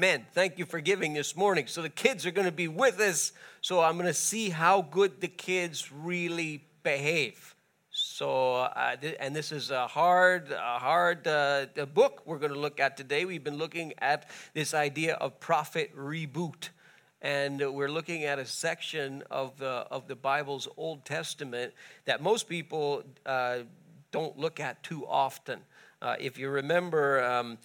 Men, thank you for giving this morning. So the kids are going to be with us. So I'm going to see how good the kids really behave. So, uh, th- and this is a hard, a hard uh, book we're going to look at today. We've been looking at this idea of prophet reboot. And we're looking at a section of the, of the Bible's Old Testament that most people uh, don't look at too often. Uh, if you remember, um,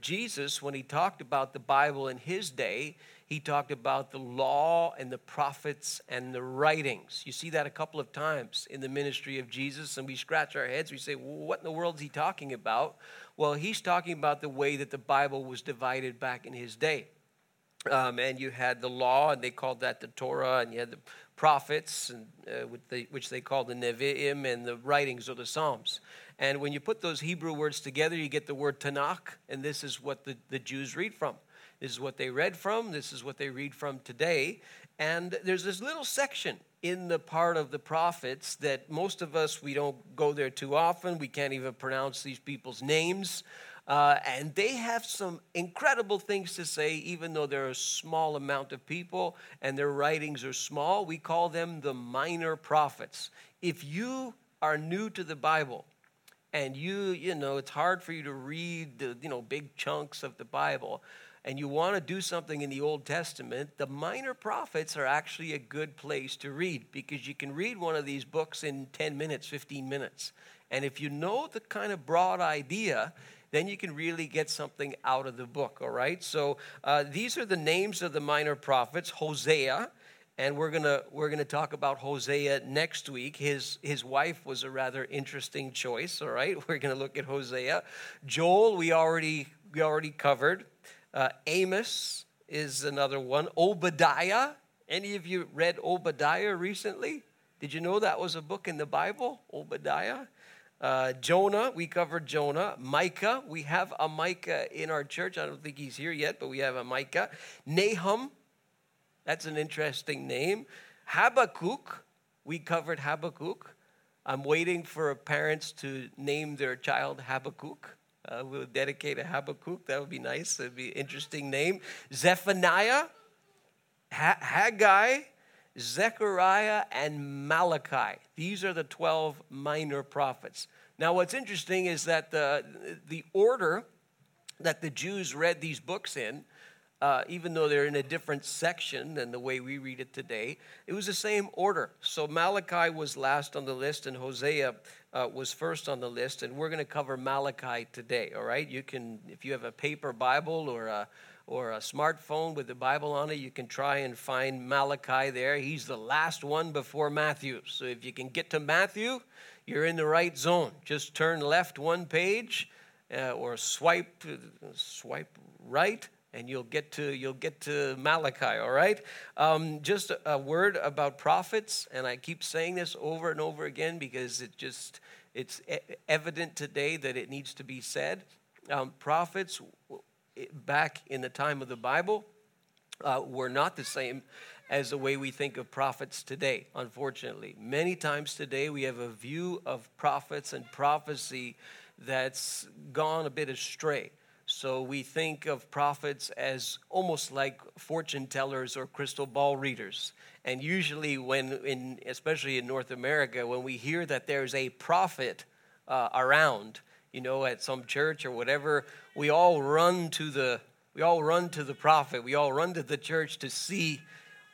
Jesus, when he talked about the Bible in his day, he talked about the law and the prophets and the writings. You see that a couple of times in the ministry of Jesus, and we scratch our heads. We say, well, What in the world is he talking about? Well, he's talking about the way that the Bible was divided back in his day. Um, and you had the law, and they called that the Torah, and you had the prophets, and, uh, the, which they called the Nevi'im, and the writings or the Psalms. And when you put those Hebrew words together, you get the word Tanakh, and this is what the, the Jews read from. This is what they read from, this is what they read from today. And there's this little section in the part of the prophets that most of us, we don't go there too often. We can't even pronounce these people's names. Uh, and they have some incredible things to say, even though they're a small amount of people and their writings are small. We call them the minor prophets. If you are new to the Bible, and you, you know, it's hard for you to read the, you know, big chunks of the Bible, and you want to do something in the Old Testament, the minor prophets are actually a good place to read because you can read one of these books in 10 minutes, 15 minutes. And if you know the kind of broad idea, then you can really get something out of the book, all right? So uh, these are the names of the minor prophets Hosea, and we're gonna we're gonna talk about Hosea next week. His his wife was a rather interesting choice. All right, we're gonna look at Hosea. Joel, we already we already covered. Uh, Amos is another one. Obadiah. Any of you read Obadiah recently? Did you know that was a book in the Bible? Obadiah. Uh, Jonah, we covered Jonah. Micah, we have a Micah in our church. I don't think he's here yet, but we have a Micah. Nahum, that's an interesting name. Habakkuk, we covered Habakkuk. I'm waiting for parents to name their child Habakkuk. Uh, we'll dedicate a Habakkuk. That would be nice. That'd be an interesting name. Zephaniah, ha- Haggai, Zechariah, and Malachi. These are the 12 minor prophets. Now, what's interesting is that the, the order that the Jews read these books in uh, even though they're in a different section than the way we read it today, it was the same order. So Malachi was last on the list, and Hosea uh, was first on the list, and we're going to cover Malachi today. All right, you can, if you have a paper Bible or a or a smartphone with the Bible on it, you can try and find Malachi there. He's the last one before Matthew. So if you can get to Matthew, you're in the right zone. Just turn left one page, uh, or swipe swipe right and you'll get to you'll get to Malachi. All right. Um, just a, word about prophets, and I keep saying this over and over again because it just it's evident today that it needs to be said. Um, prophets back in the time of the Bible uh, were not the same as the way we think of prophets today. Unfortunately, many times today we have a view of prophets and prophecy that's gone a bit astray. So we think of prophets as almost like fortune tellers or crystal ball readers. And usually, when, in, especially in North America, when we hear that there's a prophet uh, around, you know, at some church or whatever, we all run to the we all run to the prophet. We all run to the church to see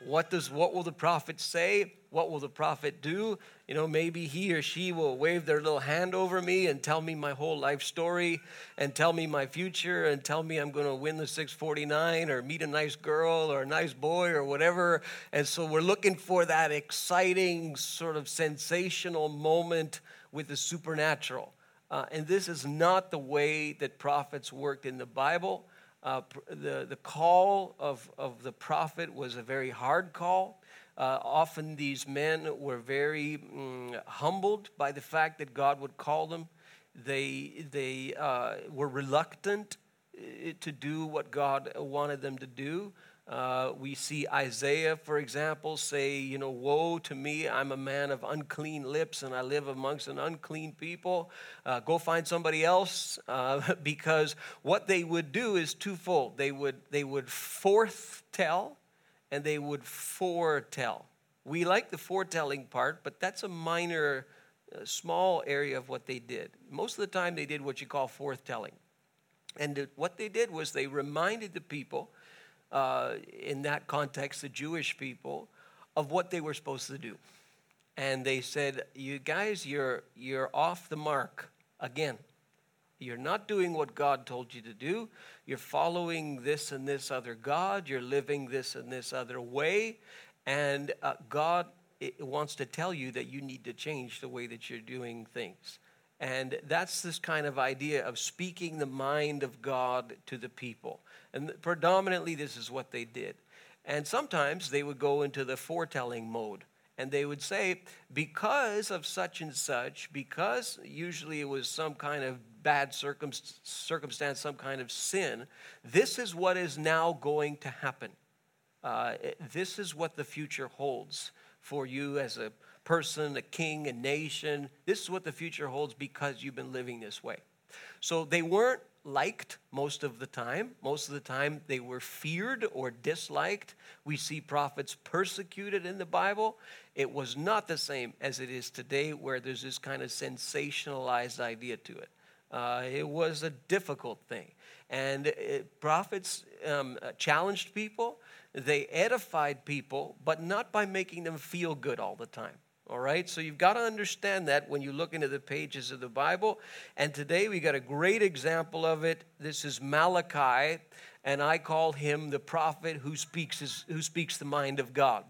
what does what will the prophet say what will the prophet do? You know maybe he or she will wave their little hand over me and tell me my whole life story and tell me my future and tell me i'm going to win the 649 or meet a nice girl or a nice boy or whatever. And so we're looking for that exciting sort of sensational moment with the supernatural. Uh, and this is not the way that prophets worked in the bible. Uh, the, the call of, of the prophet was a very hard call. Uh, often these men were very mm, humbled by the fact that God would call them. They, they uh, were reluctant uh, to do what God wanted them to do. Uh, we see Isaiah, for example, say, you know, woe to me, I'm a man of unclean lips and I live amongst an unclean people. Uh, go find somebody else, uh, because what they would do is twofold. They would, they would forth tell and they would foretell. We like the foretelling part, but that's a minor, uh, small area of what they did. Most of the time, they did what you call forthtelling. And what they did was they reminded the people uh, in that context, the Jewish people, of what they were supposed to do. And they said, You guys, you're, you're off the mark again. You're not doing what God told you to do. You're following this and this other God. You're living this and this other way. And uh, God wants to tell you that you need to change the way that you're doing things. And that's this kind of idea of speaking the mind of God to the people. And predominantly, this is what they did. And sometimes they would go into the foretelling mode. And they would say, because of such and such, because usually it was some kind of bad circumstance, some kind of sin, this is what is now going to happen. Uh, this is what the future holds for you as a person, a king, a nation. This is what the future holds because you've been living this way. So they weren't liked most of the time. Most of the time, they were feared or disliked. We see prophets persecuted in the Bible. It was not the same as it is today, where there's this kind of sensationalized idea to it. Uh, it was a difficult thing. And it, prophets um, challenged people, they edified people, but not by making them feel good all the time. All right, so you've got to understand that when you look into the pages of the Bible. And today we got a great example of it. This is Malachi, and I call him the prophet who speaks, his, who speaks the mind of God.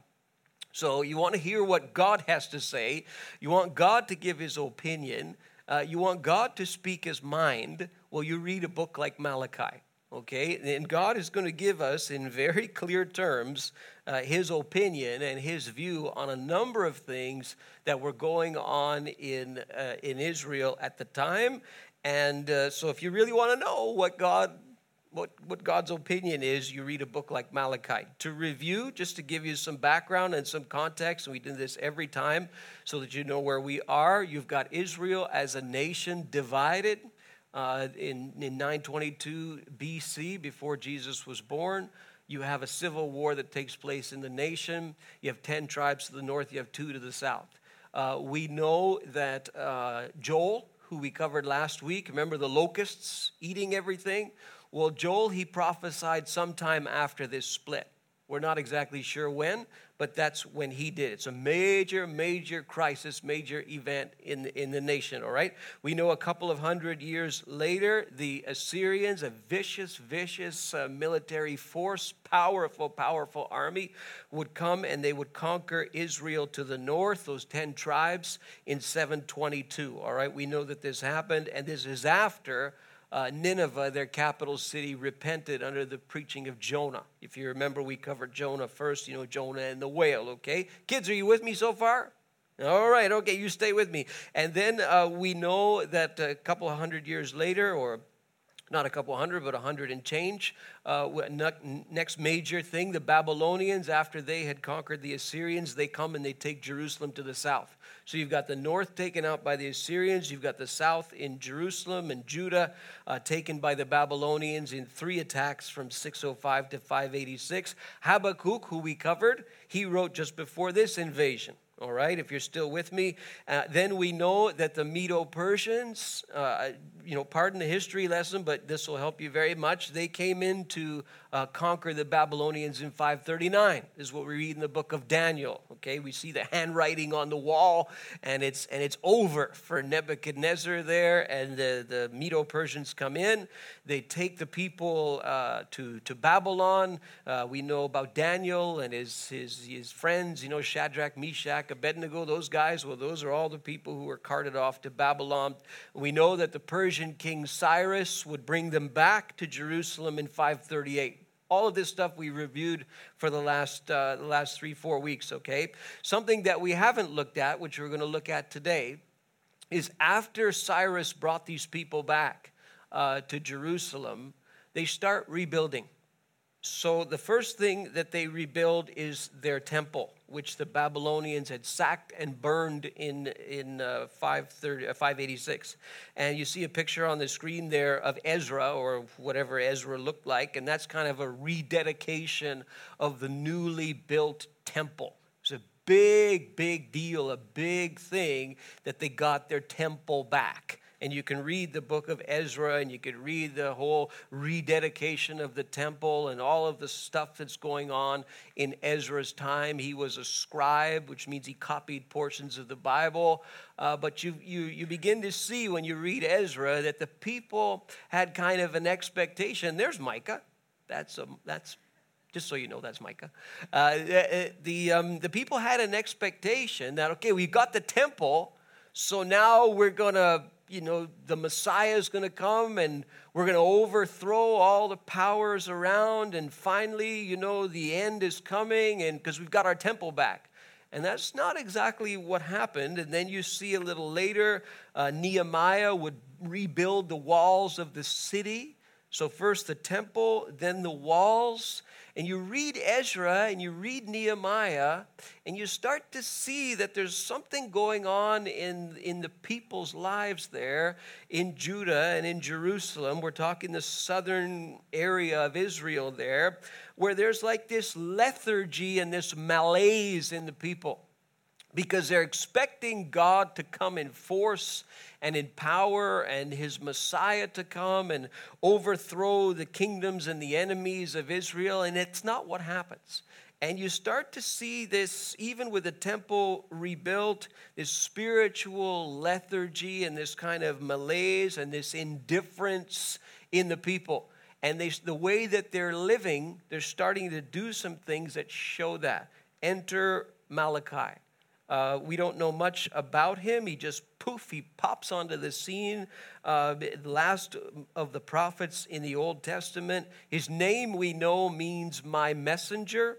So you want to hear what God has to say, you want God to give his opinion, uh, you want God to speak his mind. Well, you read a book like Malachi. Okay, and God is going to give us in very clear terms uh, his opinion and his view on a number of things that were going on in, uh, in Israel at the time. And uh, so, if you really want to know what God what, what God's opinion is, you read a book like Malachi. To review, just to give you some background and some context, and we do this every time so that you know where we are. You've got Israel as a nation divided uh, in, in 922 BC, before Jesus was born. You have a civil war that takes place in the nation. You have 10 tribes to the north, you have two to the south. Uh, we know that uh, Joel, who we covered last week, remember the locusts eating everything? Well, Joel, he prophesied sometime after this split. We're not exactly sure when, but that's when he did. It's a major, major crisis, major event in the, in the nation, all right? We know a couple of hundred years later, the Assyrians, a vicious, vicious uh, military force, powerful, powerful army, would come and they would conquer Israel to the north, those 10 tribes, in 722, all right? We know that this happened, and this is after uh, Nineveh, their capital city, repented under the preaching of Jonah. If you remember, we covered Jonah first, you know, Jonah and the whale, okay? Kids, are you with me so far? All right, okay, you stay with me. And then uh, we know that a couple hundred years later, or not a couple hundred, but a hundred and change. Uh, next major thing the Babylonians, after they had conquered the Assyrians, they come and they take Jerusalem to the south. So you've got the north taken out by the Assyrians, you've got the south in Jerusalem and Judah uh, taken by the Babylonians in three attacks from 605 to 586. Habakkuk, who we covered, he wrote just before this invasion. All right, if you're still with me, uh, then we know that the Medo Persians, uh, you know, pardon the history lesson, but this will help you very much. They came in to uh, conquer the Babylonians in 539. Is what we read in the book of Daniel. Okay, we see the handwriting on the wall, and it's and it's over for Nebuchadnezzar there, and the, the Medo Persians come in. They take the people uh, to to Babylon. Uh, we know about Daniel and his his his friends. You know, Shadrach, Meshach, Abednego. Those guys. Well, those are all the people who were carted off to Babylon. We know that the Persian king Cyrus would bring them back to Jerusalem in 538. All of this stuff we reviewed for the last, uh, the last three, four weeks, okay? Something that we haven't looked at, which we're going to look at today, is after Cyrus brought these people back uh, to Jerusalem, they start rebuilding. So the first thing that they rebuild is their temple, which the Babylonians had sacked and burned in, in uh, 530, uh, 586. And you see a picture on the screen there of Ezra, or whatever Ezra looked like, and that's kind of a rededication of the newly built temple. It's a big, big deal, a big thing that they got their temple back and you can read the book of Ezra and you can read the whole rededication of the temple and all of the stuff that's going on in Ezra's time. He was a scribe, which means he copied portions of the Bible. Uh, but you, you, you begin to see when you read Ezra that the people had kind of an expectation. There's Micah. That's, a, that's just so you know, that's Micah. Uh, the, um, the people had an expectation that, okay, we've got the temple, so now we're going to you know, the Messiah is going to come and we're going to overthrow all the powers around. And finally, you know, the end is coming and because we've got our temple back. And that's not exactly what happened. And then you see a little later, uh, Nehemiah would rebuild the walls of the city. So, first the temple, then the walls. And you read Ezra and you read Nehemiah, and you start to see that there's something going on in, in the people's lives there in Judah and in Jerusalem. We're talking the southern area of Israel there, where there's like this lethargy and this malaise in the people because they're expecting God to come in force and in power and his Messiah to come and overthrow the kingdoms and the enemies of Israel. And it's not what happens. And you start to see this, even with the temple rebuilt, this spiritual lethargy and this kind of malaise and this indifference in the people. And they, the way that they're living, they're starting to do some things that show that. Enter Malachi. Uh, we don't know much about him. He just poof, he pops onto the scene. Uh, last of the prophets in the Old Testament. His name we know means my messenger.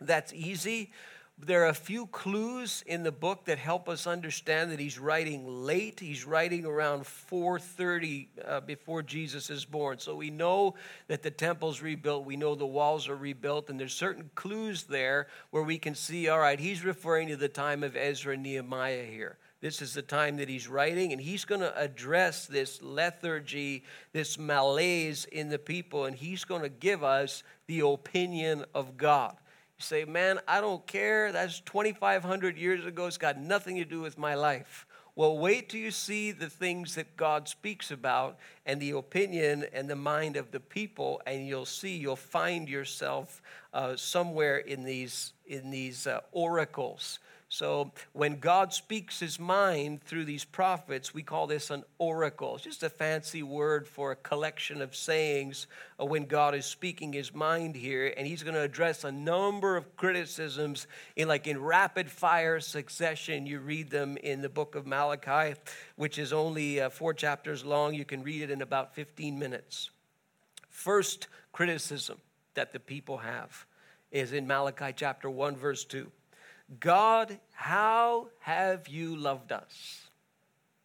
That's easy. There are a few clues in the book that help us understand that he's writing late. He's writing around 430 uh, before Jesus is born. So we know that the temple's rebuilt. We know the walls are rebuilt. And there's certain clues there where we can see, all right, he's referring to the time of Ezra and Nehemiah here. This is the time that he's writing, and he's going to address this lethargy, this malaise in the people, and he's going to give us the opinion of God. You say, man, I don't care. That's 2,500 years ago. It's got nothing to do with my life. Well, wait till you see the things that God speaks about and the opinion and the mind of the people, and you'll see, you'll find yourself uh, somewhere in these, in these uh, oracles so when God speaks his mind through these prophets, we call this an oracle. It's just a fancy word for a collection of sayings when God is speaking his mind here. And he's going to address a number of criticisms in like in rapid fire succession. You read them in the book of Malachi, which is only uh, four chapters long. You can read it in about 15 minutes. First criticism that the people have is in Malachi chapter 1, verse 2. God, how have you loved us?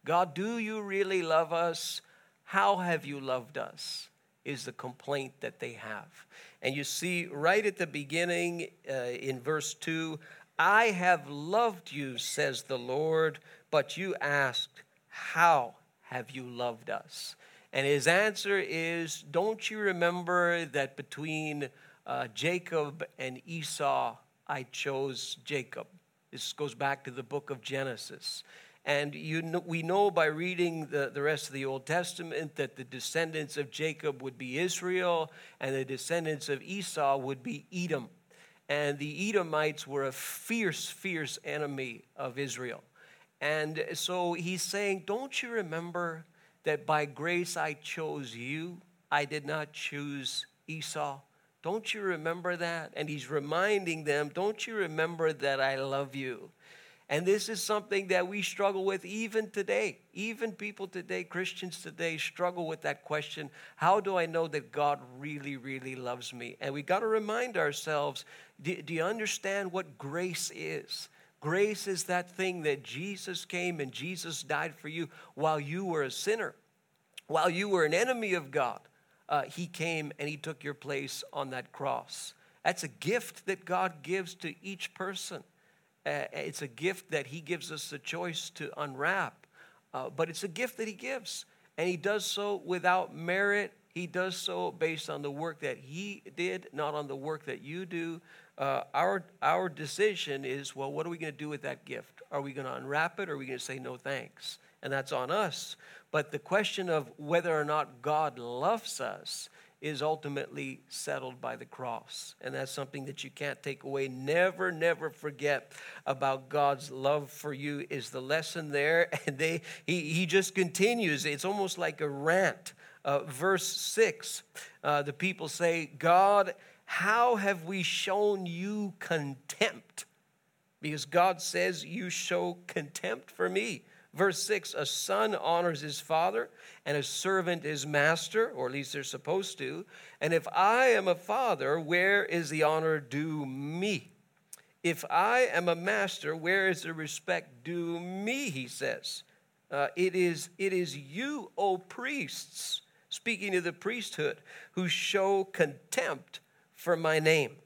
God, do you really love us? How have you loved us? Is the complaint that they have. And you see right at the beginning uh, in verse 2 I have loved you, says the Lord, but you asked, How have you loved us? And his answer is, Don't you remember that between uh, Jacob and Esau, I chose Jacob. This goes back to the book of Genesis. And you know, we know by reading the, the rest of the Old Testament that the descendants of Jacob would be Israel, and the descendants of Esau would be Edom. And the Edomites were a fierce, fierce enemy of Israel. And so he's saying, Don't you remember that by grace I chose you? I did not choose Esau. Don't you remember that? And he's reminding them, Don't you remember that I love you? And this is something that we struggle with even today. Even people today, Christians today, struggle with that question How do I know that God really, really loves me? And we got to remind ourselves do, do you understand what grace is? Grace is that thing that Jesus came and Jesus died for you while you were a sinner, while you were an enemy of God uh, he came and he took your place on that cross. That's a gift that God gives to each person. Uh, it's a gift that he gives us the choice to unwrap, uh, but it's a gift that he gives. And he does so without merit. He does so based on the work that he did, not on the work that you do. Uh, our, our decision is well, what are we going to do with that gift? Are we going to unwrap it or are we going to say no thanks? And that's on us. But the question of whether or not God loves us is ultimately settled by the cross. And that's something that you can't take away. Never, never forget about God's love for you is the lesson there. And they he, he just continues. It's almost like a rant. Uh, verse 6, uh, the people say, God, how have we shown you contempt? Because God says, You show contempt for me. Verse 6 A son honors his father, and a servant his master, or at least they're supposed to. And if I am a father, where is the honor due me? If I am a master, where is the respect due me? He says. Uh, it, is, it is you, O priests, speaking to the priesthood, who show contempt for my name.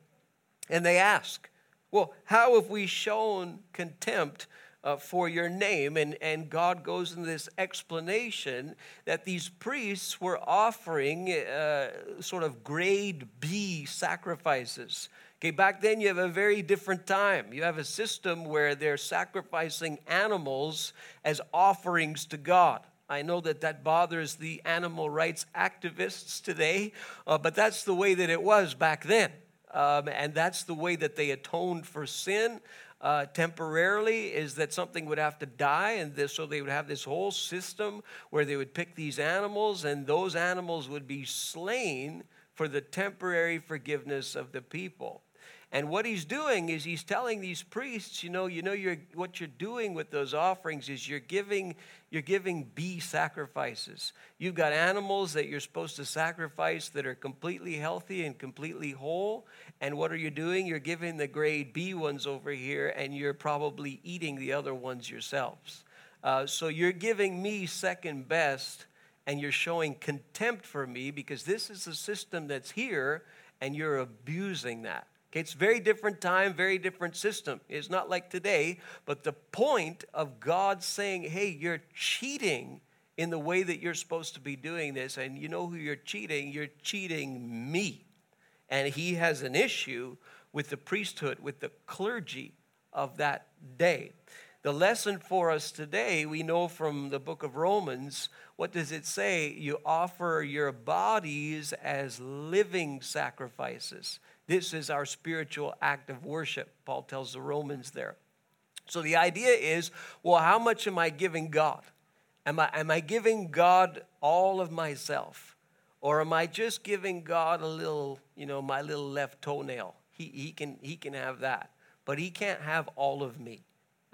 And they ask, Well, how have we shown contempt uh, for your name. And, and God goes into this explanation that these priests were offering uh, sort of grade B sacrifices. Okay, back then you have a very different time. You have a system where they're sacrificing animals as offerings to God. I know that that bothers the animal rights activists today, uh, but that's the way that it was back then. Um, and that's the way that they atoned for sin uh, temporarily is that something would have to die, and this, so they would have this whole system where they would pick these animals, and those animals would be slain for the temporary forgiveness of the people. And what he's doing is he's telling these priests, you know, you know, you're, what you're doing with those offerings is you're giving, you're giving B sacrifices. You've got animals that you're supposed to sacrifice that are completely healthy and completely whole. And what are you doing? You're giving the grade B ones over here, and you're probably eating the other ones yourselves. Uh, so you're giving me second best, and you're showing contempt for me because this is the system that's here, and you're abusing that. Okay, it's very different time, very different system. It's not like today, but the point of God saying, hey, you're cheating in the way that you're supposed to be doing this, and you know who you're cheating? You're cheating me. And he has an issue with the priesthood, with the clergy of that day. The lesson for us today, we know from the book of Romans, what does it say? You offer your bodies as living sacrifices. This is our spiritual act of worship, Paul tells the Romans there. So the idea is well, how much am I giving God? Am I, am I giving God all of myself? Or am I just giving God a little, you know, my little left toenail? He, he, can, he can have that, but he can't have all of me.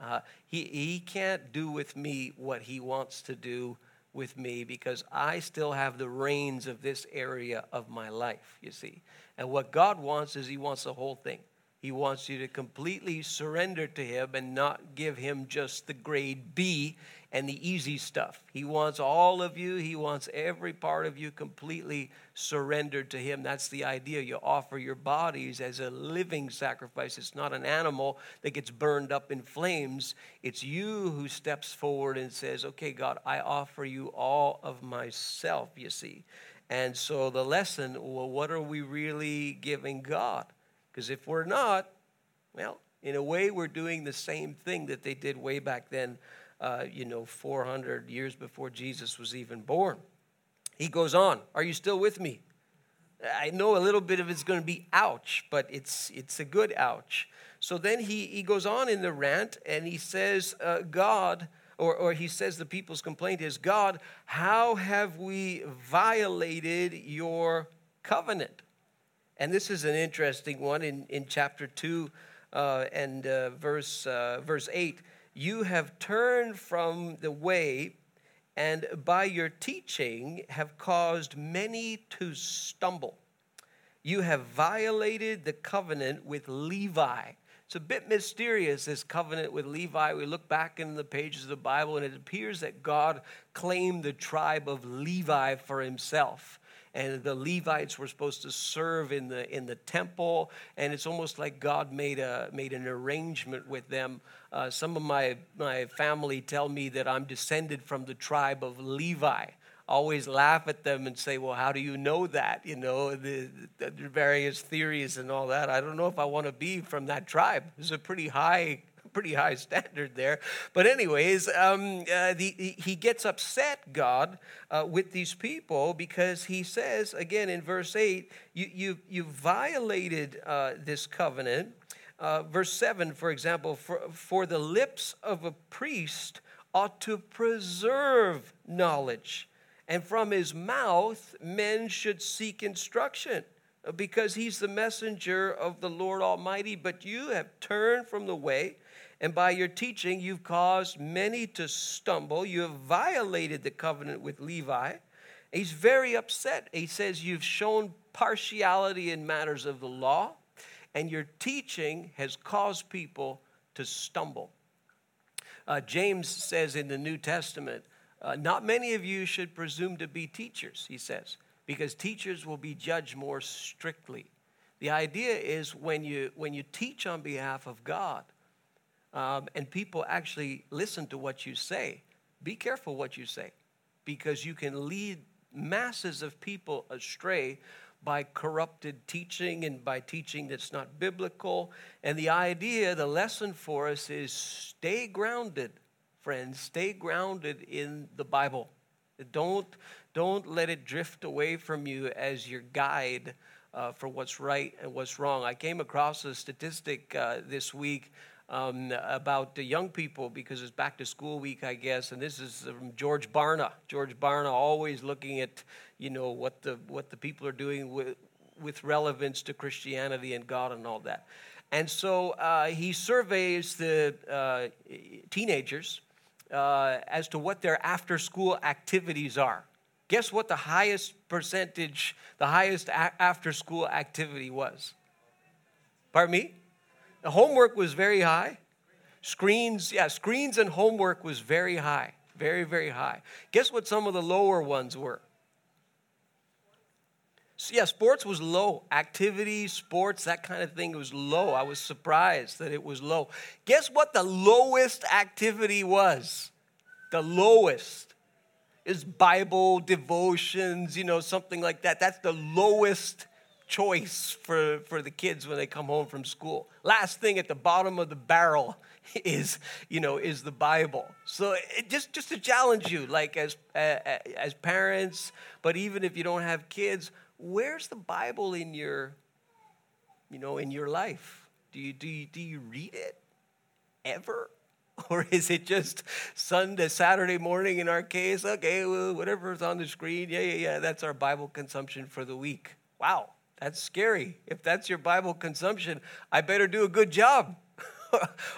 Uh, he, he can't do with me what he wants to do with me because I still have the reins of this area of my life, you see. And what God wants is He wants the whole thing. He wants you to completely surrender to Him and not give Him just the grade B and the easy stuff. He wants all of you, He wants every part of you completely surrendered to Him. That's the idea. You offer your bodies as a living sacrifice. It's not an animal that gets burned up in flames. It's you who steps forward and says, Okay, God, I offer you all of myself, you see. And so the lesson well, what are we really giving God? Because if we're not, well, in a way, we're doing the same thing that they did way back then, uh, you know, 400 years before Jesus was even born. He goes on, Are you still with me? I know a little bit of it's going to be ouch, but it's, it's a good ouch. So then he, he goes on in the rant and he says, uh, God, or, or he says the people's complaint is, God, how have we violated your covenant? And this is an interesting one in, in chapter 2 uh, and uh, verse, uh, verse 8. You have turned from the way, and by your teaching have caused many to stumble. You have violated the covenant with Levi it's a bit mysterious, this covenant with Levi. We look back in the pages of the Bible, and it appears that God claimed the tribe of Levi for himself. and the Levites were supposed to serve in the in the temple, and it's almost like God made a made an arrangement with them. Uh, some of my my family tell me that I'm descended from the tribe of Levi always laugh at them and say, Well, how do you know that? You know, the, the various theories and all that. I don't know if I want to be from that tribe. It's a pretty high pretty high standard there. But, anyways, um, uh, the, he gets upset, God, uh, with these people because he says, again in verse 8, you, you, you violated uh, this covenant. Uh, verse 7, for example, for, for the lips of a priest ought to preserve knowledge and from his mouth men should seek instruction uh, because he's the messenger of the Lord Almighty. But you have turned from the way, and by your teaching you've caused many to stumble. You have violated the covenant with Levi. He's very upset. He says, You've shown partiality in matters of the law, and your teaching has caused people to stumble. Uh, James says in the New Testament, uh, not many of you should presume to be teachers, he says, because teachers will be judged more strictly. The idea is when you, when you teach on behalf of God um, and people actually listen to what you say, be careful what you say because you can lead masses of people astray by corrupted teaching and by teaching that's not biblical. And the idea, the lesson for us is stay grounded friends, stay grounded in the Bible. Don't, don't let it drift away from you as your guide uh, for what's right and what's wrong. I came across a statistic uh, this week um, about the young people because it's back to school week, I guess, and this is from George Barna. George Barna always looking at, you know, what the what the people are doing with with relevance to Christianity and God and all that. And so uh, he surveys the uh, teenagers uh, as to what their after school activities are. Guess what the highest percentage, the highest a- after school activity was? Pardon me? The homework was very high. Screens, yeah, screens and homework was very high. Very, very high. Guess what some of the lower ones were? So yeah, sports was low. Activity, sports, that kind of thing was low. I was surprised that it was low. Guess what the lowest activity was? The lowest is Bible, devotions, you know, something like that. That's the lowest choice for, for the kids when they come home from school. Last thing at the bottom of the barrel is, you know, is the Bible. So just just to challenge you, like as uh, as parents, but even if you don't have kids, where's the Bible in your, you know, in your life? Do you, do you, do you read it ever? Or is it just Sunday, Saturday morning in our case? Okay, well, whatever's on the screen, yeah, yeah, yeah, that's our Bible consumption for the week. Wow, that's scary. If that's your Bible consumption, I better do a good job,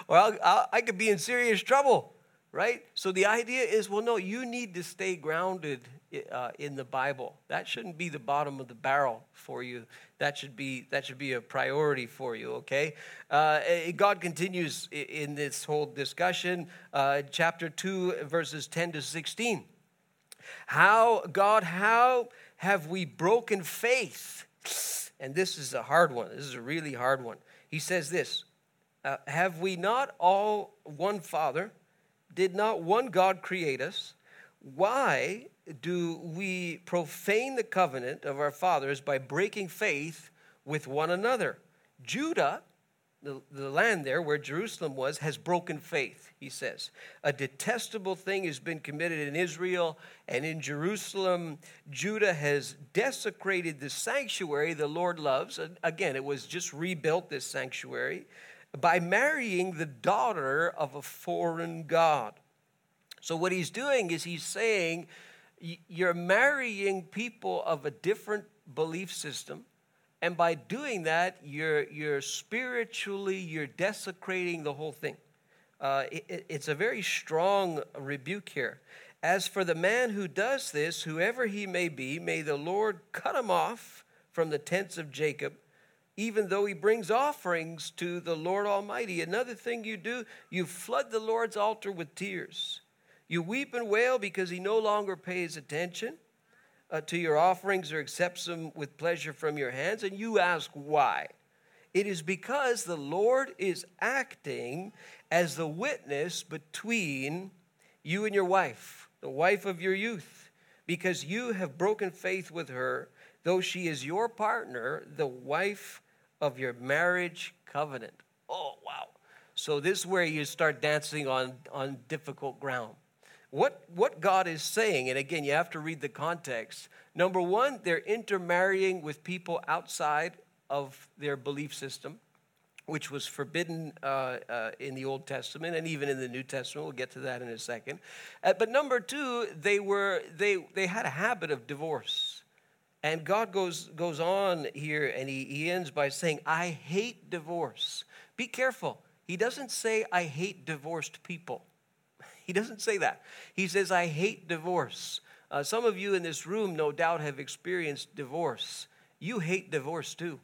or I'll, I'll, I could be in serious trouble, right? So the idea is well, no, you need to stay grounded uh, in the Bible. That shouldn't be the bottom of the barrel for you. That should be that should be a priority for you. Okay. Uh, eh, God continues in this whole discussion, uh, chapter two, verses ten to sixteen. How God, how have we broken faith? And this is a hard one. This is a really hard one. He says this: uh, Have we not all one Father? Did not one God create us? Why do we profane the covenant of our fathers by breaking faith with one another? Judah, the, the land there where Jerusalem was, has broken faith, he says. A detestable thing has been committed in Israel and in Jerusalem. Judah has desecrated the sanctuary the Lord loves. Again, it was just rebuilt, this sanctuary, by marrying the daughter of a foreign God. So, what he's doing is he's saying, you're marrying people of a different belief system and by doing that you're, you're spiritually you're desecrating the whole thing. Uh, it, it's a very strong rebuke here. As for the man who does this whoever he may be may the lord cut him off from the tents of jacob even though he brings offerings to the lord almighty. Another thing you do you flood the lord's altar with tears you weep and wail because he no longer pays attention. uh, to your offerings or accepts them with pleasure from your hands, and you ask why. It is because the Lord is acting as the witness between you and your wife, the wife of your youth, because you have broken faith with her, though she is your partner, the wife of your marriage covenant. Oh, wow. So this is where you start dancing on, on difficult ground. What, what God is saying, and again, you have to read the context. Number one, they're intermarrying with people outside of their belief system, which was forbidden uh, uh, in the Old Testament and even in the New Testament. We'll get to that in a second. Uh, but number two, they, were, they, they had a habit of divorce. And God goes, goes on here and he, he ends by saying, I hate divorce. Be careful. He doesn't say, I hate divorced people. He doesn't say that. He says, I hate divorce. Uh, some of you in this room, no doubt, have experienced divorce. You hate divorce too.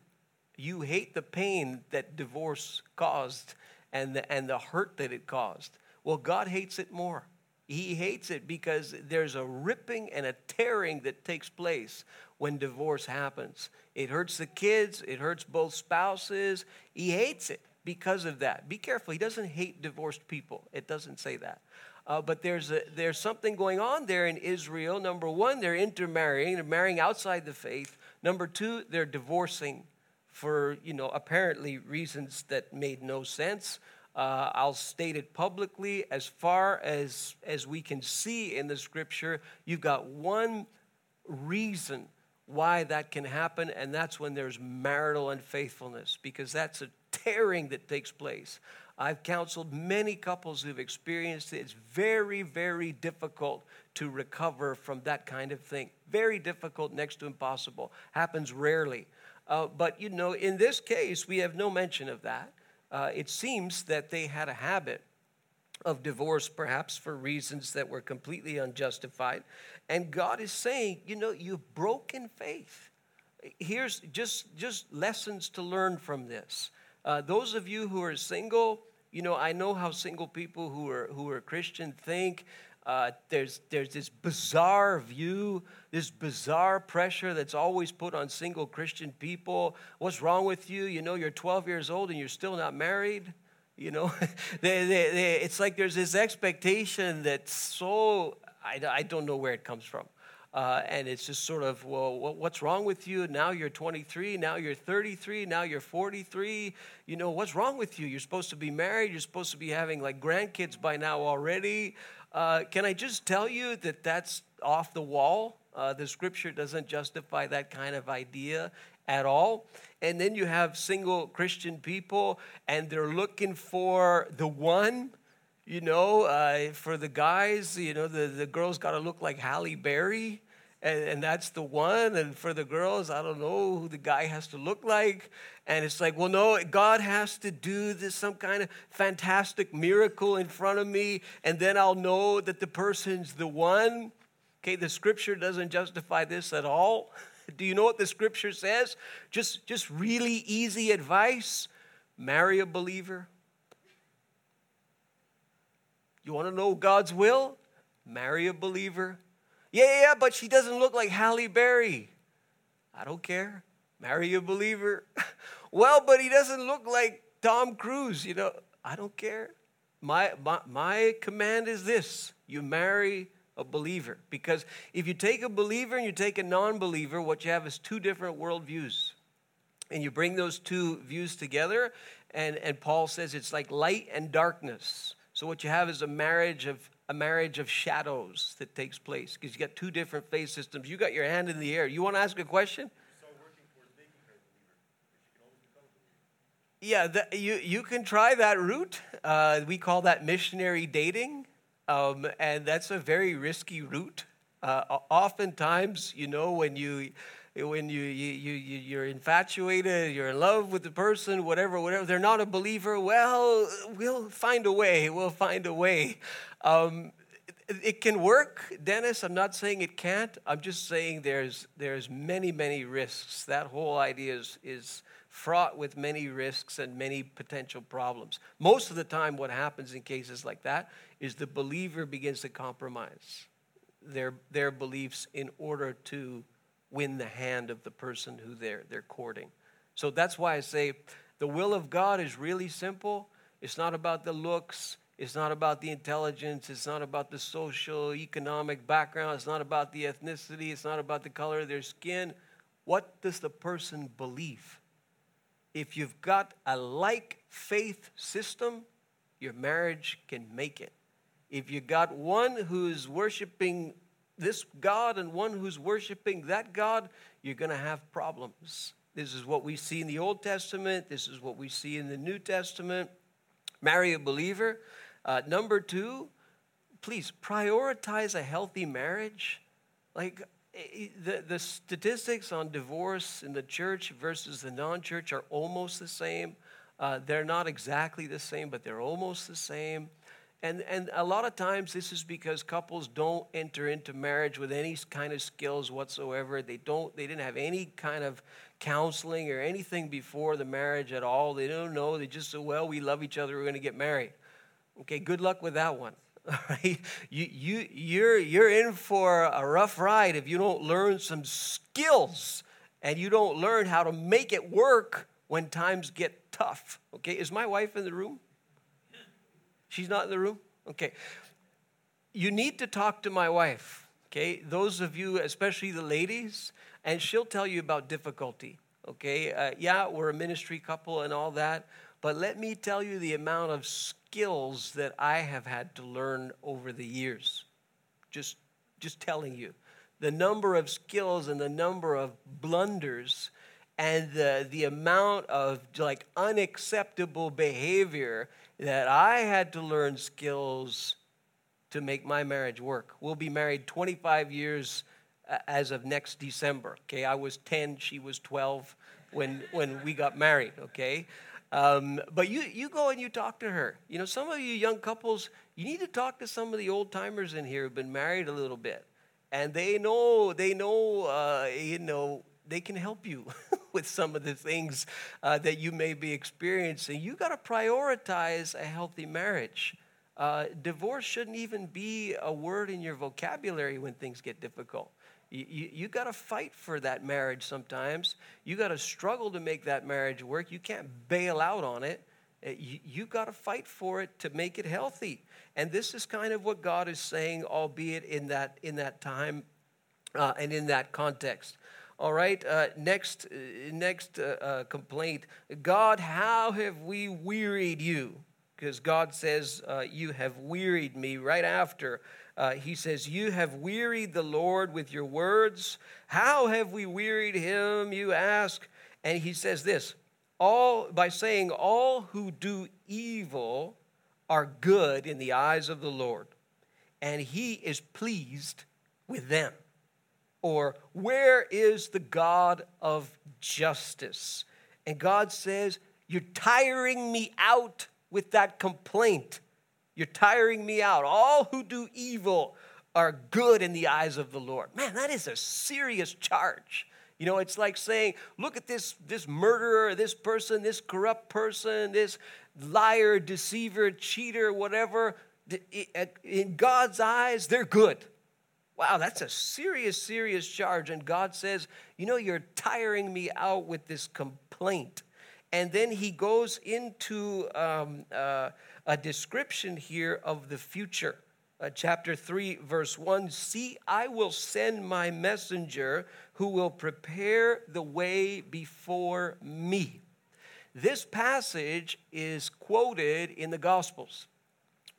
You hate the pain that divorce caused and the, and the hurt that it caused. Well, God hates it more. He hates it because there's a ripping and a tearing that takes place when divorce happens. It hurts the kids, it hurts both spouses. He hates it because of that. Be careful. He doesn't hate divorced people, it doesn't say that. Uh, but there's, a, there's something going on there in Israel. Number one, they're intermarrying, they're marrying outside the faith. Number two, they're divorcing for, you know, apparently reasons that made no sense. Uh, I'll state it publicly. As far as, as we can see in the scripture, you've got one reason why that can happen, and that's when there's marital unfaithfulness, because that's a tearing that takes place. I've counseled many couples who've experienced it. It's very, very difficult to recover from that kind of thing. Very difficult, next to impossible. Happens rarely. Uh, but you know, in this case, we have no mention of that. Uh, it seems that they had a habit of divorce, perhaps for reasons that were completely unjustified. And God is saying, you know, you've broken faith. Here's just, just lessons to learn from this. Uh, those of you who are single, you know, I know how single people who are, who are Christian think. Uh, there's, there's this bizarre view, this bizarre pressure that's always put on single Christian people. What's wrong with you? You know, you're 12 years old and you're still not married. You know, they, they, they, it's like there's this expectation that's so, I, I don't know where it comes from. Uh, and it's just sort of, well, what's wrong with you? Now you're 23, now you're 33, now you're 43. You know, what's wrong with you? You're supposed to be married, you're supposed to be having like grandkids by now already. Uh, can I just tell you that that's off the wall? Uh, the scripture doesn't justify that kind of idea at all. And then you have single Christian people, and they're looking for the one. You know, uh, for the guys, you know, the, the girls got to look like Halle Berry and, and that's the one. And for the girls, I don't know who the guy has to look like. And it's like, well, no, God has to do this some kind of fantastic miracle in front of me, and then I'll know that the person's the one. Okay, the scripture doesn't justify this at all. Do you know what the scripture says? Just, just really easy advice marry a believer. You want to know God's will? Marry a believer. Yeah, yeah, but she doesn't look like Halle Berry. I don't care. Marry a believer. well, but he doesn't look like Tom Cruise. You know, I don't care. My, my, my command is this you marry a believer. Because if you take a believer and you take a non believer, what you have is two different worldviews. And you bring those two views together, and, and Paul says it's like light and darkness. So what you have is a marriage of a marriage of shadows that takes place because you got two different faith systems. You got your hand in the air. You want to ask a question? Yeah, the, you, you can try that route. Uh, we call that missionary dating, um, and that's a very risky route. Uh, oftentimes, you know, when you when you, you, you, you're infatuated, you're in love with the person, whatever, whatever, they're not a believer, well, we'll find a way. We'll find a way. Um, it, it can work, Dennis. I'm not saying it can't. I'm just saying there's, there's many, many risks. That whole idea is, is fraught with many risks and many potential problems. Most of the time, what happens in cases like that is the believer begins to compromise their, their beliefs in order to win the hand of the person who they're, they're courting. So that's why I say the will of God is really simple. It's not about the looks, it's not about the intelligence, it's not about the social, economic background, it's not about the ethnicity, it's not about the color of their skin. What does the person believe? If you've got a like faith system, your marriage can make it. If you got one who's worshiping this God and one who's worshiping that God, you're going to have problems. This is what we see in the Old Testament. This is what we see in the New Testament. Marry a believer. Uh, number two, please prioritize a healthy marriage. Like the, the statistics on divorce in the church versus the non church are almost the same. Uh, they're not exactly the same, but they're almost the same. And, and a lot of times this is because couples don't enter into marriage with any kind of skills whatsoever. They don't they didn't have any kind of counseling or anything before the marriage at all. They don't know. They just say, well, we love each other, we're gonna get married. Okay, good luck with that one. All right? You, you, you're, you're in for a rough ride if you don't learn some skills and you don't learn how to make it work when times get tough. Okay, is my wife in the room? She's not in the room? Okay. You need to talk to my wife, okay? Those of you, especially the ladies, and she'll tell you about difficulty, okay? Uh, yeah, we're a ministry couple and all that, but let me tell you the amount of skills that I have had to learn over the years. Just, just telling you. The number of skills and the number of blunders and the, the amount of like unacceptable behavior that I had to learn skills to make my marriage work. We'll be married 25 years uh, as of next December. Okay, I was 10, she was 12 when when we got married. Okay, um, but you you go and you talk to her. You know, some of you young couples, you need to talk to some of the old timers in here who've been married a little bit, and they know they know uh, you know they can help you with some of the things uh, that you may be experiencing. You got to prioritize a healthy marriage. Uh, divorce shouldn't even be a word in your vocabulary when things get difficult. You, you, you got to fight for that marriage sometimes. You got to struggle to make that marriage work. You can't bail out on it. Uh, you, you got to fight for it to make it healthy. And this is kind of what God is saying, albeit in that, in that time uh, and in that context. All right, uh, next, uh, next uh, uh, complaint. God, how have we wearied you? Because God says, uh, You have wearied me right after. He says, You have wearied the Lord with your words. How have we wearied him, you ask? And he says this all by saying, All who do evil are good in the eyes of the Lord, and he is pleased with them. Or, where is the God of justice? And God says, You're tiring me out with that complaint. You're tiring me out. All who do evil are good in the eyes of the Lord. Man, that is a serious charge. You know, it's like saying, look at this, this murderer, this person, this corrupt person, this liar, deceiver, cheater, whatever. In God's eyes, they're good. Wow, that's a serious, serious charge. And God says, You know, you're tiring me out with this complaint. And then he goes into um, uh, a description here of the future. Uh, chapter 3, verse 1 See, I will send my messenger who will prepare the way before me. This passage is quoted in the Gospels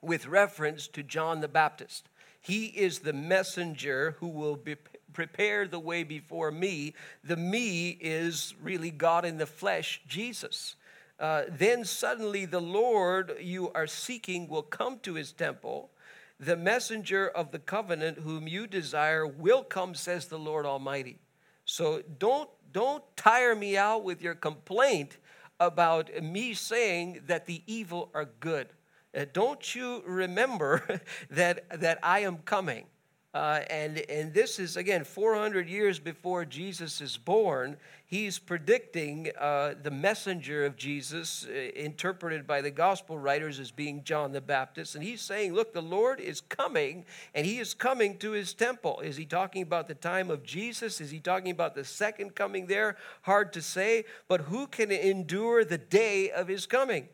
with reference to John the Baptist. He is the messenger who will be, prepare the way before me. The me is really God in the flesh, Jesus. Uh, then suddenly the Lord you are seeking will come to his temple. The messenger of the covenant whom you desire will come, says the Lord Almighty. So don't, don't tire me out with your complaint about me saying that the evil are good. Uh, don't you remember that, that I am coming? Uh, and, and this is, again, 400 years before Jesus is born. He's predicting uh, the messenger of Jesus, uh, interpreted by the gospel writers as being John the Baptist. And he's saying, Look, the Lord is coming, and he is coming to his temple. Is he talking about the time of Jesus? Is he talking about the second coming there? Hard to say. But who can endure the day of his coming?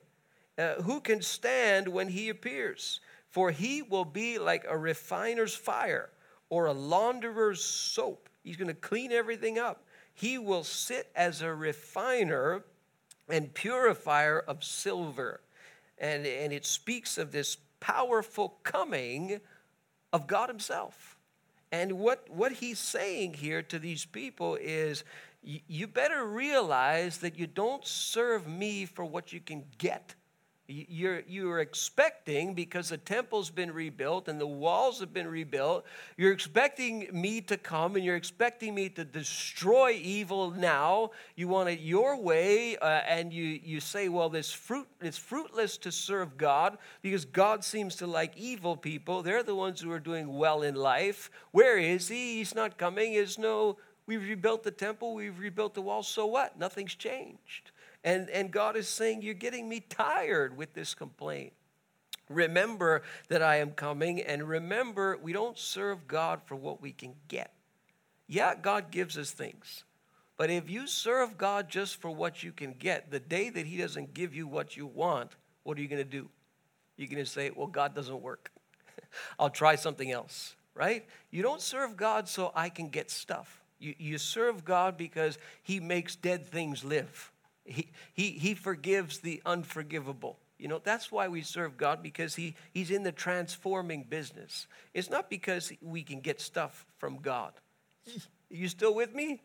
Uh, who can stand when he appears? For he will be like a refiner's fire or a launderer's soap. He's going to clean everything up. He will sit as a refiner and purifier of silver. And, and it speaks of this powerful coming of God Himself. And what, what he's saying here to these people is you better realize that you don't serve me for what you can get you're, you're expecting, because the temple's been rebuilt and the walls have been rebuilt, you're expecting me to come and you're expecting me to destroy evil now. You want it your way, uh, and you, you say, well, this fruit, it's fruitless to serve God because God seems to like evil people. They're the ones who are doing well in life. Where is He? He's not coming. There's no, we've rebuilt the temple, we've rebuilt the wall, so what? Nothing's changed. And, and God is saying, You're getting me tired with this complaint. Remember that I am coming, and remember, we don't serve God for what we can get. Yeah, God gives us things. But if you serve God just for what you can get, the day that He doesn't give you what you want, what are you going to do? You're going to say, Well, God doesn't work. I'll try something else, right? You don't serve God so I can get stuff. You, you serve God because He makes dead things live. He, he, he forgives the unforgivable. You know, that's why we serve God because he, He's in the transforming business. It's not because we can get stuff from God. Are you still with me?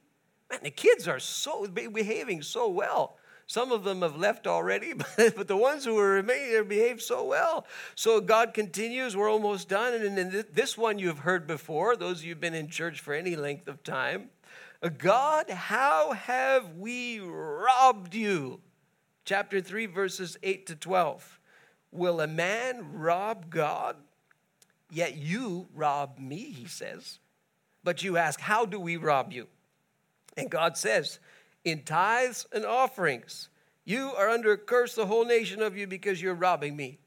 Man, the kids are so behaving so well. Some of them have left already, but the ones who are remaining behave so well. So God continues. We're almost done. And this one you've heard before, those of you who've been in church for any length of time. God, how have we robbed you? Chapter 3, verses 8 to 12. Will a man rob God? Yet you rob me, he says. But you ask, How do we rob you? And God says, In tithes and offerings. You are under a curse, the whole nation of you, because you're robbing me.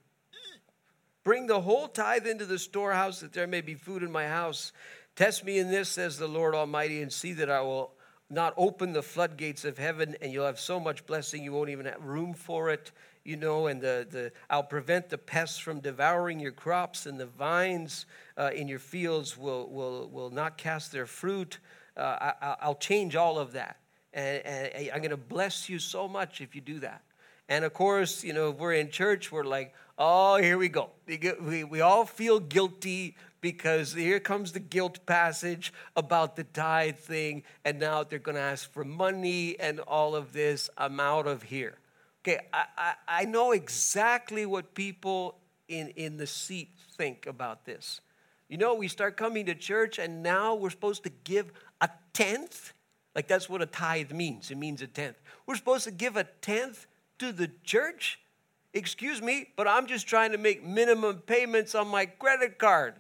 Bring the whole tithe into the storehouse that there may be food in my house. Test me in this, says the Lord Almighty, and see that I will not open the floodgates of heaven, and you'll have so much blessing you won't even have room for it. You know, and the, the I'll prevent the pests from devouring your crops, and the vines uh, in your fields will, will, will not cast their fruit. Uh, I, will change all of that. And, and I'm going to bless you so much if you do that. And of course, you know, if we're in church, we're like, oh, here we go. We, we all feel guilty because here comes the guilt passage about the tithe thing, and now they're going to ask for money and all of this. I'm out of here. Okay, I, I, I know exactly what people in, in the seat think about this. You know, we start coming to church, and now we're supposed to give a tenth. Like that's what a tithe means. It means a tenth. We're supposed to give a tenth to the church. Excuse me, but I'm just trying to make minimum payments on my credit card.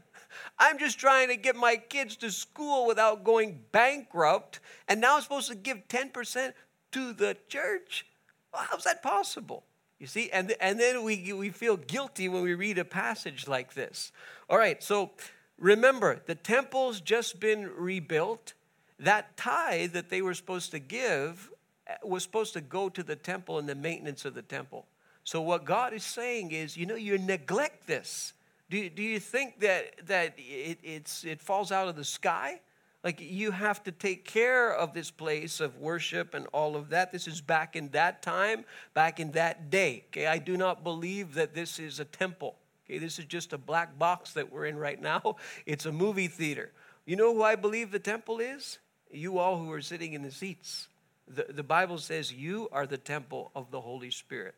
I'm just trying to get my kids to school without going bankrupt, and now I'm supposed to give 10% to the church? Well, how's that possible? You see, and, and then we, we feel guilty when we read a passage like this. All right, so remember, the temple's just been rebuilt. That tithe that they were supposed to give eh, was supposed to go to the temple and the maintenance of the temple. So, what God is saying is, you know, you neglect this. Do, do you think that, that it, it's, it falls out of the sky? Like you have to take care of this place of worship and all of that. This is back in that time, back in that day. Okay, I do not believe that this is a temple. Okay, this is just a black box that we're in right now. It's a movie theater. You know who I believe the temple is? You all who are sitting in the seats. The, the Bible says you are the temple of the Holy Spirit.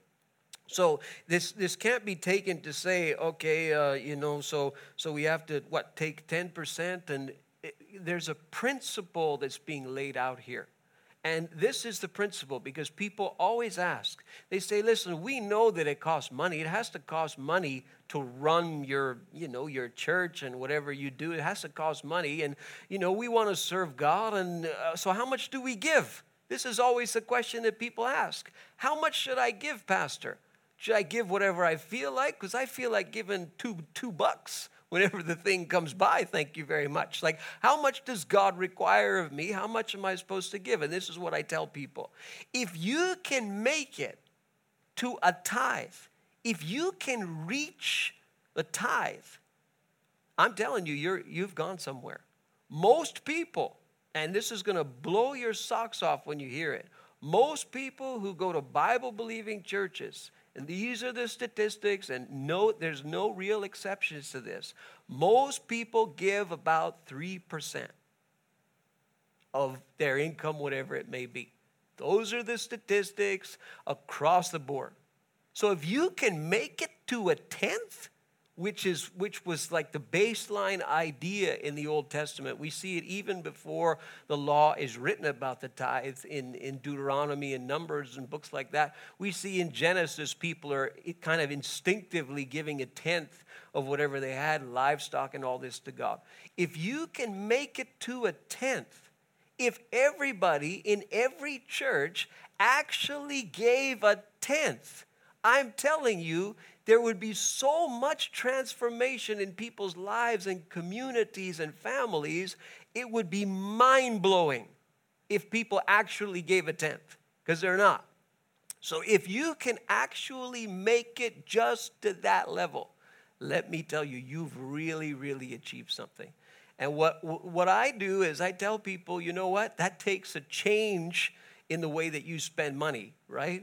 So this this can't be taken to say, okay, uh, you know, so so we have to what take ten percent, and it, there's a principle that's being laid out here, And this is the principle because people always ask. They say, "Listen, we know that it costs money. It has to cost money to run your, you know, your church and whatever you do. It has to cost money, and you know, we want to serve God. And uh, so, how much do we give? This is always the question that people ask. How much should I give, Pastor? Should I give whatever I feel like? Because I feel like giving two two bucks whenever the thing comes by, thank you very much. Like, how much does God require of me? How much am I supposed to give? And this is what I tell people if you can make it to a tithe, if you can reach the tithe, I'm telling you, you're, you've gone somewhere. Most people, and this is going to blow your socks off when you hear it, most people who go to Bible believing churches and these are the statistics, and no, there's no real exceptions to this. Most people give about 3% of their income, whatever it may be. Those are the statistics across the board. So if you can make it to a tenth, which is which was like the baseline idea in the Old Testament. We see it even before the law is written about the tithe in, in Deuteronomy and Numbers and books like that. We see in Genesis people are kind of instinctively giving a tenth of whatever they had, livestock and all this to God. If you can make it to a tenth, if everybody in every church actually gave a tenth, I'm telling you, there would be so much transformation in people's lives and communities and families, it would be mind blowing if people actually gave a tenth, because they're not. So if you can actually make it just to that level, let me tell you, you've really, really achieved something. And what, what I do is I tell people, you know what? That takes a change in the way that you spend money, right?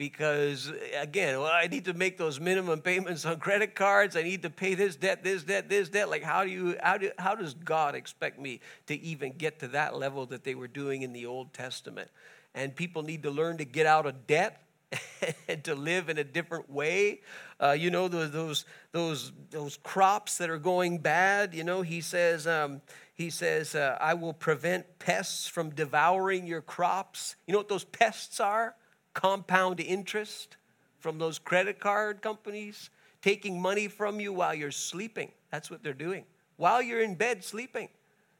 Because again well, i need to make those minimum payments on credit cards. I need to pay this debt this debt this debt. Like how do you how, do, how does god expect me to even get to that level that they were doing in the old testament? And people need to learn to get out of debt and to live in a different way. Uh, you know those, those those those crops that are going bad you know he says um, he says uh, i will prevent pests from devouring your crops. You know what those pests are compound interest from those credit card companies, taking money from you while you're sleeping. That's what they're doing. While you're in bed sleeping,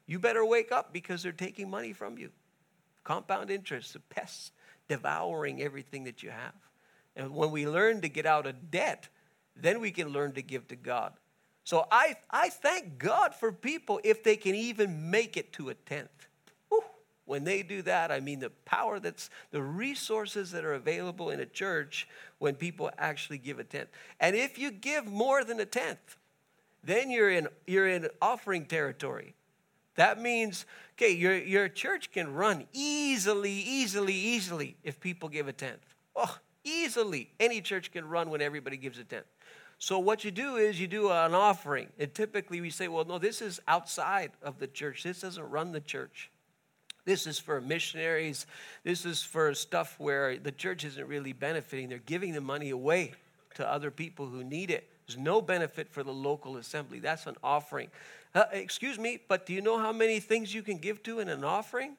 you better wake up because they're taking money from you. Compound interest, the pests devouring everything that you have. And when we learn to get out of debt, then we can learn to give to God. So I, I thank God for people if they can even make it to a tenth. When they do that, I mean the power that's the resources that are available in a church when people actually give a tenth. And if you give more than a tenth, then you're in you're in offering territory. That means, okay, your, your church can run easily, easily, easily if people give a tenth. Oh, easily. Any church can run when everybody gives a tenth. So what you do is you do an offering. And typically we say, well, no, this is outside of the church. This doesn't run the church. This is for missionaries. This is for stuff where the church isn't really benefiting. They're giving the money away to other people who need it. There's no benefit for the local assembly. That's an offering. Uh, excuse me, but do you know how many things you can give to in an offering?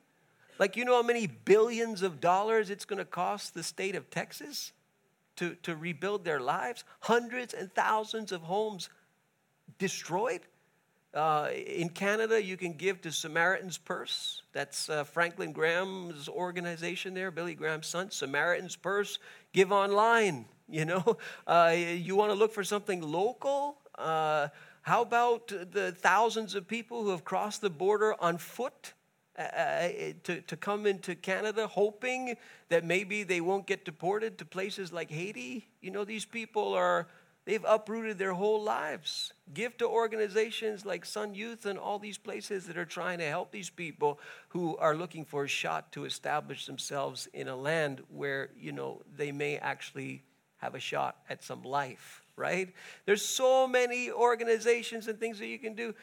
Like, you know how many billions of dollars it's going to cost the state of Texas to, to rebuild their lives? Hundreds and thousands of homes destroyed. Uh, in Canada, you can give to Samaritan's Purse. That's uh, Franklin Graham's organization there, Billy Graham's son. Samaritan's Purse. Give online. You know, uh, you want to look for something local. Uh, how about the thousands of people who have crossed the border on foot? Uh, uh, to, to come into Canada, hoping that maybe they won't get deported to places like Haiti. You know, these people are They've uprooted their whole lives. Give to organizations like Sun Youth and all these places that are trying to help these people who are looking for a shot to establish themselves in a land where, you know, they may actually have a shot at some life, right? There's so many organizations and things that you can do.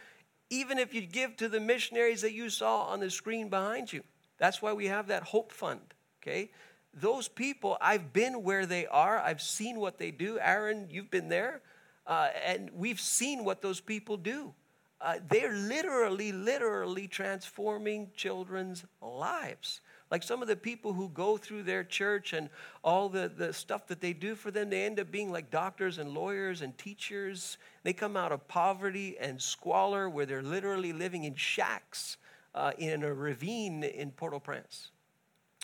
Even if you give to the missionaries that you saw on the screen behind you. That's why we have that Hope Fund, okay? Those people, I've been where they are, I've seen what they do. Aaron, you've been there, uh, and we've seen what those people do. Uh, they're literally, literally transforming children's lives Like some of the people who go through their church and all the, the stuff that they do for them, they end up being like doctors and lawyers and teachers. They come out of poverty and squalor where they're literally living in shacks uh, in a ravine in Port au Prince.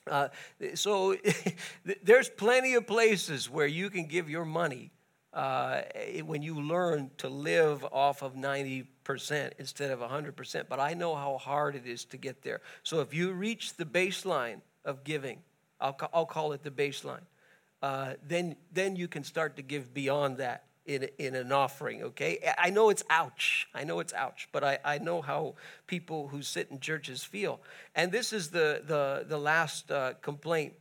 Uh, so there's plenty of places where you can give your money uh, when you learn to live off of 90% instead of 100%. But I know how hard it is to get there. So if you reach the baseline of giving, I'll, I'll call it the baseline, uh, then, then you can start to give beyond that in, in an offering, okay? I know it's ouch. I know it's ouch, but I, I know how people who sit in churches feel. And this is the, the, the last uh, complaint.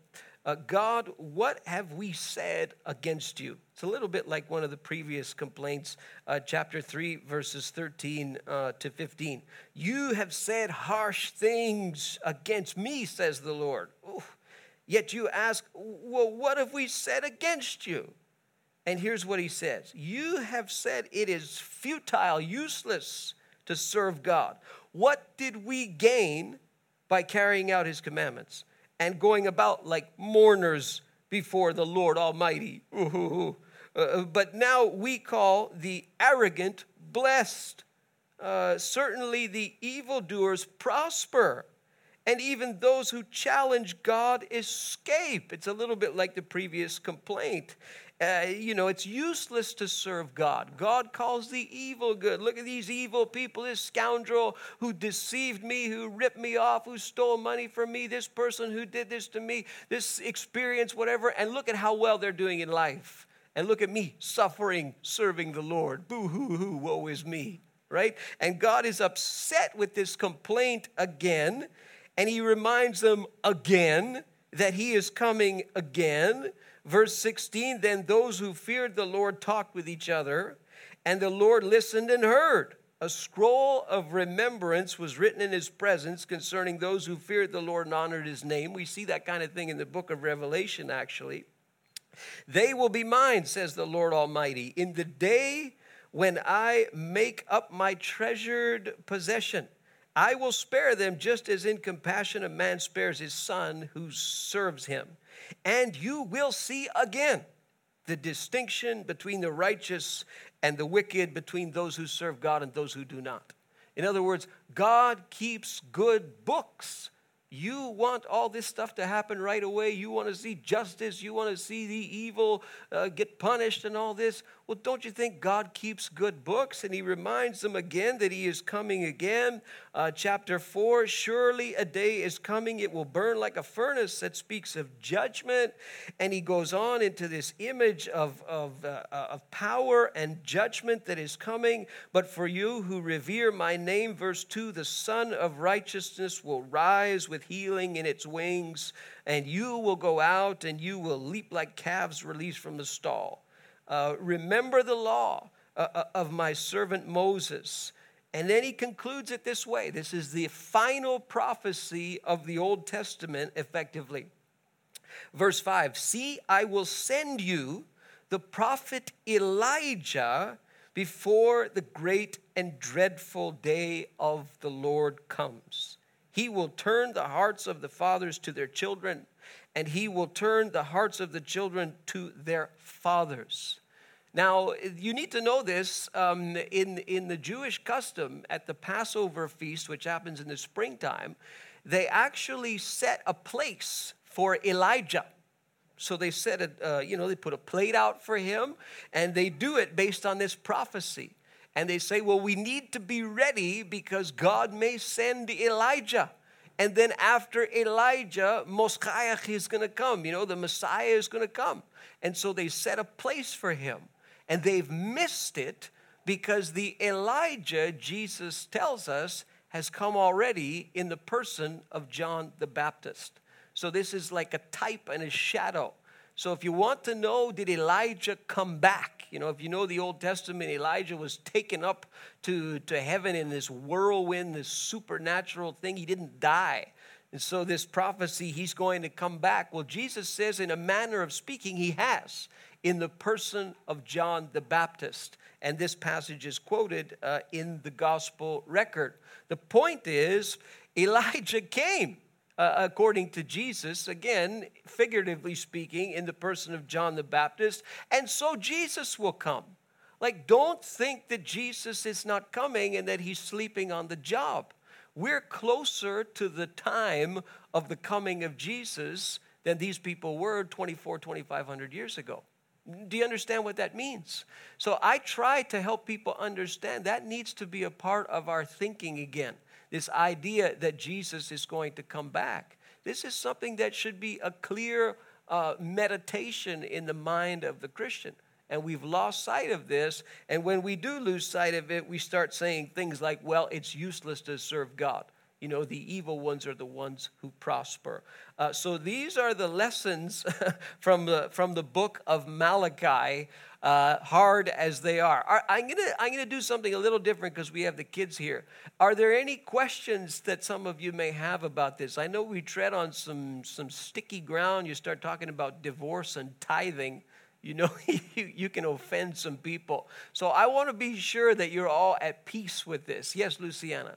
Uh, God, what have we said against you? It's a little bit like one of the previous complaints, uh, chapter 3, verses 13 uh, to 15. You have said harsh things against me, says the Lord. Ooh. Yet you ask, well, what have we said against you? And here's what he says You have said it is futile, useless to serve God. What did we gain by carrying out his commandments and going about like mourners before the Lord Almighty? Uh, but now we call the arrogant blessed. Uh, certainly the evildoers prosper and even those who challenge God escape. It's a little bit like the previous complaint. Uh, you know, it's useless to serve God. God calls the evil good. Look at these evil people, this scoundrel who deceived me, who ripped me off, who stole money from me, this person who did this to me, this experience, whatever. And look at how well they're doing in life. And look at me suffering, serving the Lord. Boo hoo hoo, woe is me, right? And God is upset with this complaint again. And he reminds them again that he is coming again. Verse 16 Then those who feared the Lord talked with each other, and the Lord listened and heard. A scroll of remembrance was written in his presence concerning those who feared the Lord and honored his name. We see that kind of thing in the book of Revelation, actually. They will be mine, says the Lord Almighty, in the day when I make up my treasured possession. I will spare them just as in compassion a man spares his son who serves him. And you will see again the distinction between the righteous and the wicked, between those who serve God and those who do not. In other words, God keeps good books you want all this stuff to happen right away. You want to see justice. You want to see the evil uh, get punished and all this. Well, don't you think God keeps good books? And He reminds them again that He is coming again. Uh, chapter 4 Surely a day is coming, it will burn like a furnace that speaks of judgment. And He goes on into this image of, of, uh, uh of power and judgment that is coming. But for you who revere my name, verse 2 the Sun of Righteousness will rise with healing in its wings, and you will go out and you will leap like calves released from the stall. Uh, remember the law uh, uh, of my servant Moses. And then he concludes it this way this is the final prophecy of the Old Testament, effectively. Verse 5 See, I will send you the prophet Elijah before the great and dreadful day of the Lord comes. He will turn the hearts of the fathers to their children, and he will turn the hearts of the children to their fathers. Now, you need to know this um, in, in the Jewish custom at the Passover feast, which happens in the springtime, they actually set a place for Elijah. So they set a, uh, you know, they put a plate out for him, and they do it based on this prophecy and they say, Well, we need to be ready because God may send Elijah. And then after Elijah, Moshiach is going to come. You know, the Messiah is going to come. And so they set a place for him. And they've missed it because the Elijah, Jesus tells us, has come already in the person of John the Baptist. So this is like a type and a shadow so if you want to know, did Elijah come back? You know, if you know the Old Testament, Elijah was taken up to, to heaven in this whirlwind, this supernatural thing. He didn't die. And so this prophecy, he's going to come back. Well, Jesus says, in a manner of speaking, he has in the person of John the Baptist. And this passage is quoted uh, in the gospel record. The point is, Elijah came. Uh, according to Jesus, again, figuratively speaking, in the person of John the Baptist, and so Jesus will come. Like, don't think that Jesus is not coming and that he's sleeping on the job. We're closer to the time of the coming of Jesus than these people were 24, 2,500 years ago. Do you understand what that means? So I try to help people understand that needs to be a part of our thinking again. This idea that Jesus is going to come back. This is something that should be a clear uh, meditation in the mind of the Christian. And we've lost sight of this. And when we do lose sight of it, we start saying things like, well, it's useless to serve God. You know, the evil ones are the ones who prosper. Uh, so these are the lessons from, the, from the book of Malachi, uh, hard as they are. I'm going to I'm gonna do something a little different because we have the kids here. Are there any questions that some of you may have about this? I know we tread on some, some sticky ground. You start talking about divorce and tithing you know you, you can offend some people. So I want to be sure that you're all at peace with this. Yes, Luciana.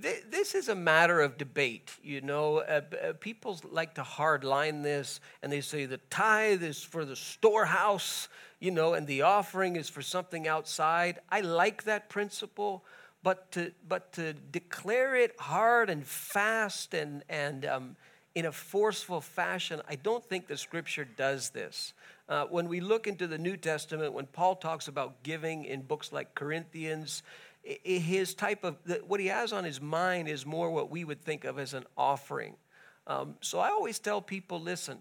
This is a matter of debate. You know, uh, uh, people like to hardline this, and they say the tithe is for the storehouse, you know, and the offering is for something outside. I like that principle, but to but to declare it hard and fast and and um, in a forceful fashion, I don't think the Scripture does this. Uh, when we look into the New Testament, when Paul talks about giving in books like Corinthians his type of what he has on his mind is more what we would think of as an offering. Um, so I always tell people, listen,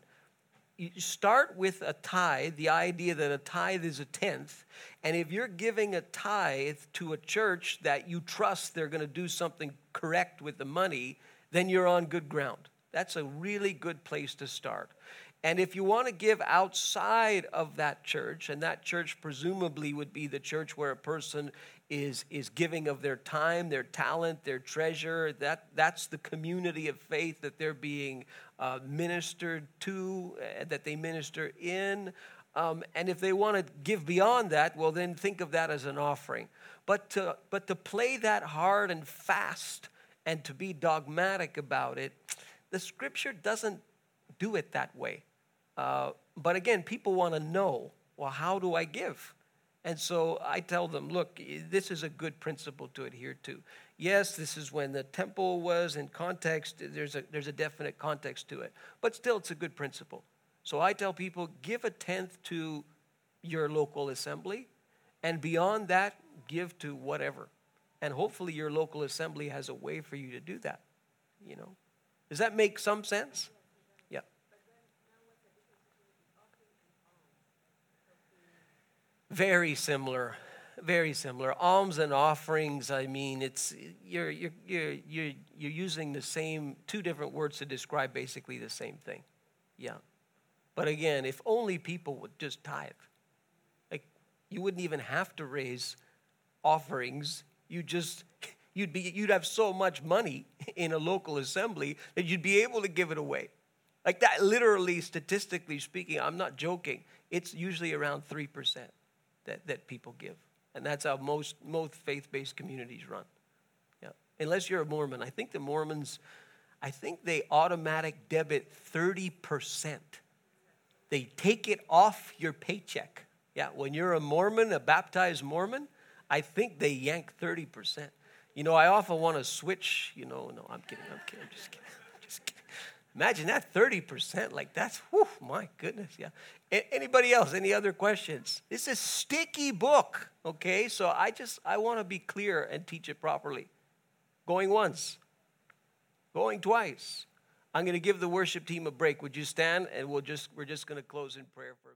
you start with a tithe, the idea that a tithe is a tenth, and if you're giving a tithe to a church that you trust they're going to do something correct with the money, then you're on good ground. That's a really good place to start. And if you want to give outside of that church, and that church presumably would be the church where a person is, is giving of their time, their talent, their treasure. That, that's the community of faith that they're being uh, ministered to, uh, that they minister in. Um, and if they want to give beyond that, well, then think of that as an offering. But to, but to play that hard and fast and to be dogmatic about it, the scripture doesn't do it that way. Uh, but again, people want to know well, how do I give? And so I tell them, look, this is a good principle to adhere to. Yes, this is when the temple was in context, there's a, there's a definite context to it. But still, it's a good principle. So I tell people, give a tenth to your local assembly, and beyond that, give to whatever. And hopefully, your local assembly has a way for you to do that. You know, does that make some sense? Very similar. Very similar. Alms and offerings, I mean, it's you're, you're, you're, you're, you're using the same, two different words to describe basically the same thing. Yeah. But again, if only people would just tithe, like you wouldn't even have to raise offerings. You just you'd be you'd have so much money in a local assembly that you'd be able to give it away. Like that literally statistically speaking, I'm not joking. It's usually around 3% that, that people give. And that's how most, most faith based communities run. Yeah. Unless you're a Mormon. I think the Mormons, I think they automatic debit 30%. They take it off your paycheck. Yeah, when you're a Mormon, a baptized Mormon, I think they yank 30%. You know, I often want to switch, you know, no, I'm kidding, I'm kidding, I'm just kidding. I'm Just kidding. Imagine that 30%, like that's, whew, my goodness, yeah. Anybody else? Any other questions? This is sticky book, okay? So I just I want to be clear and teach it properly. Going once, going twice. I'm going to give the worship team a break. Would you stand and we'll just we're just going to close in prayer for a minute.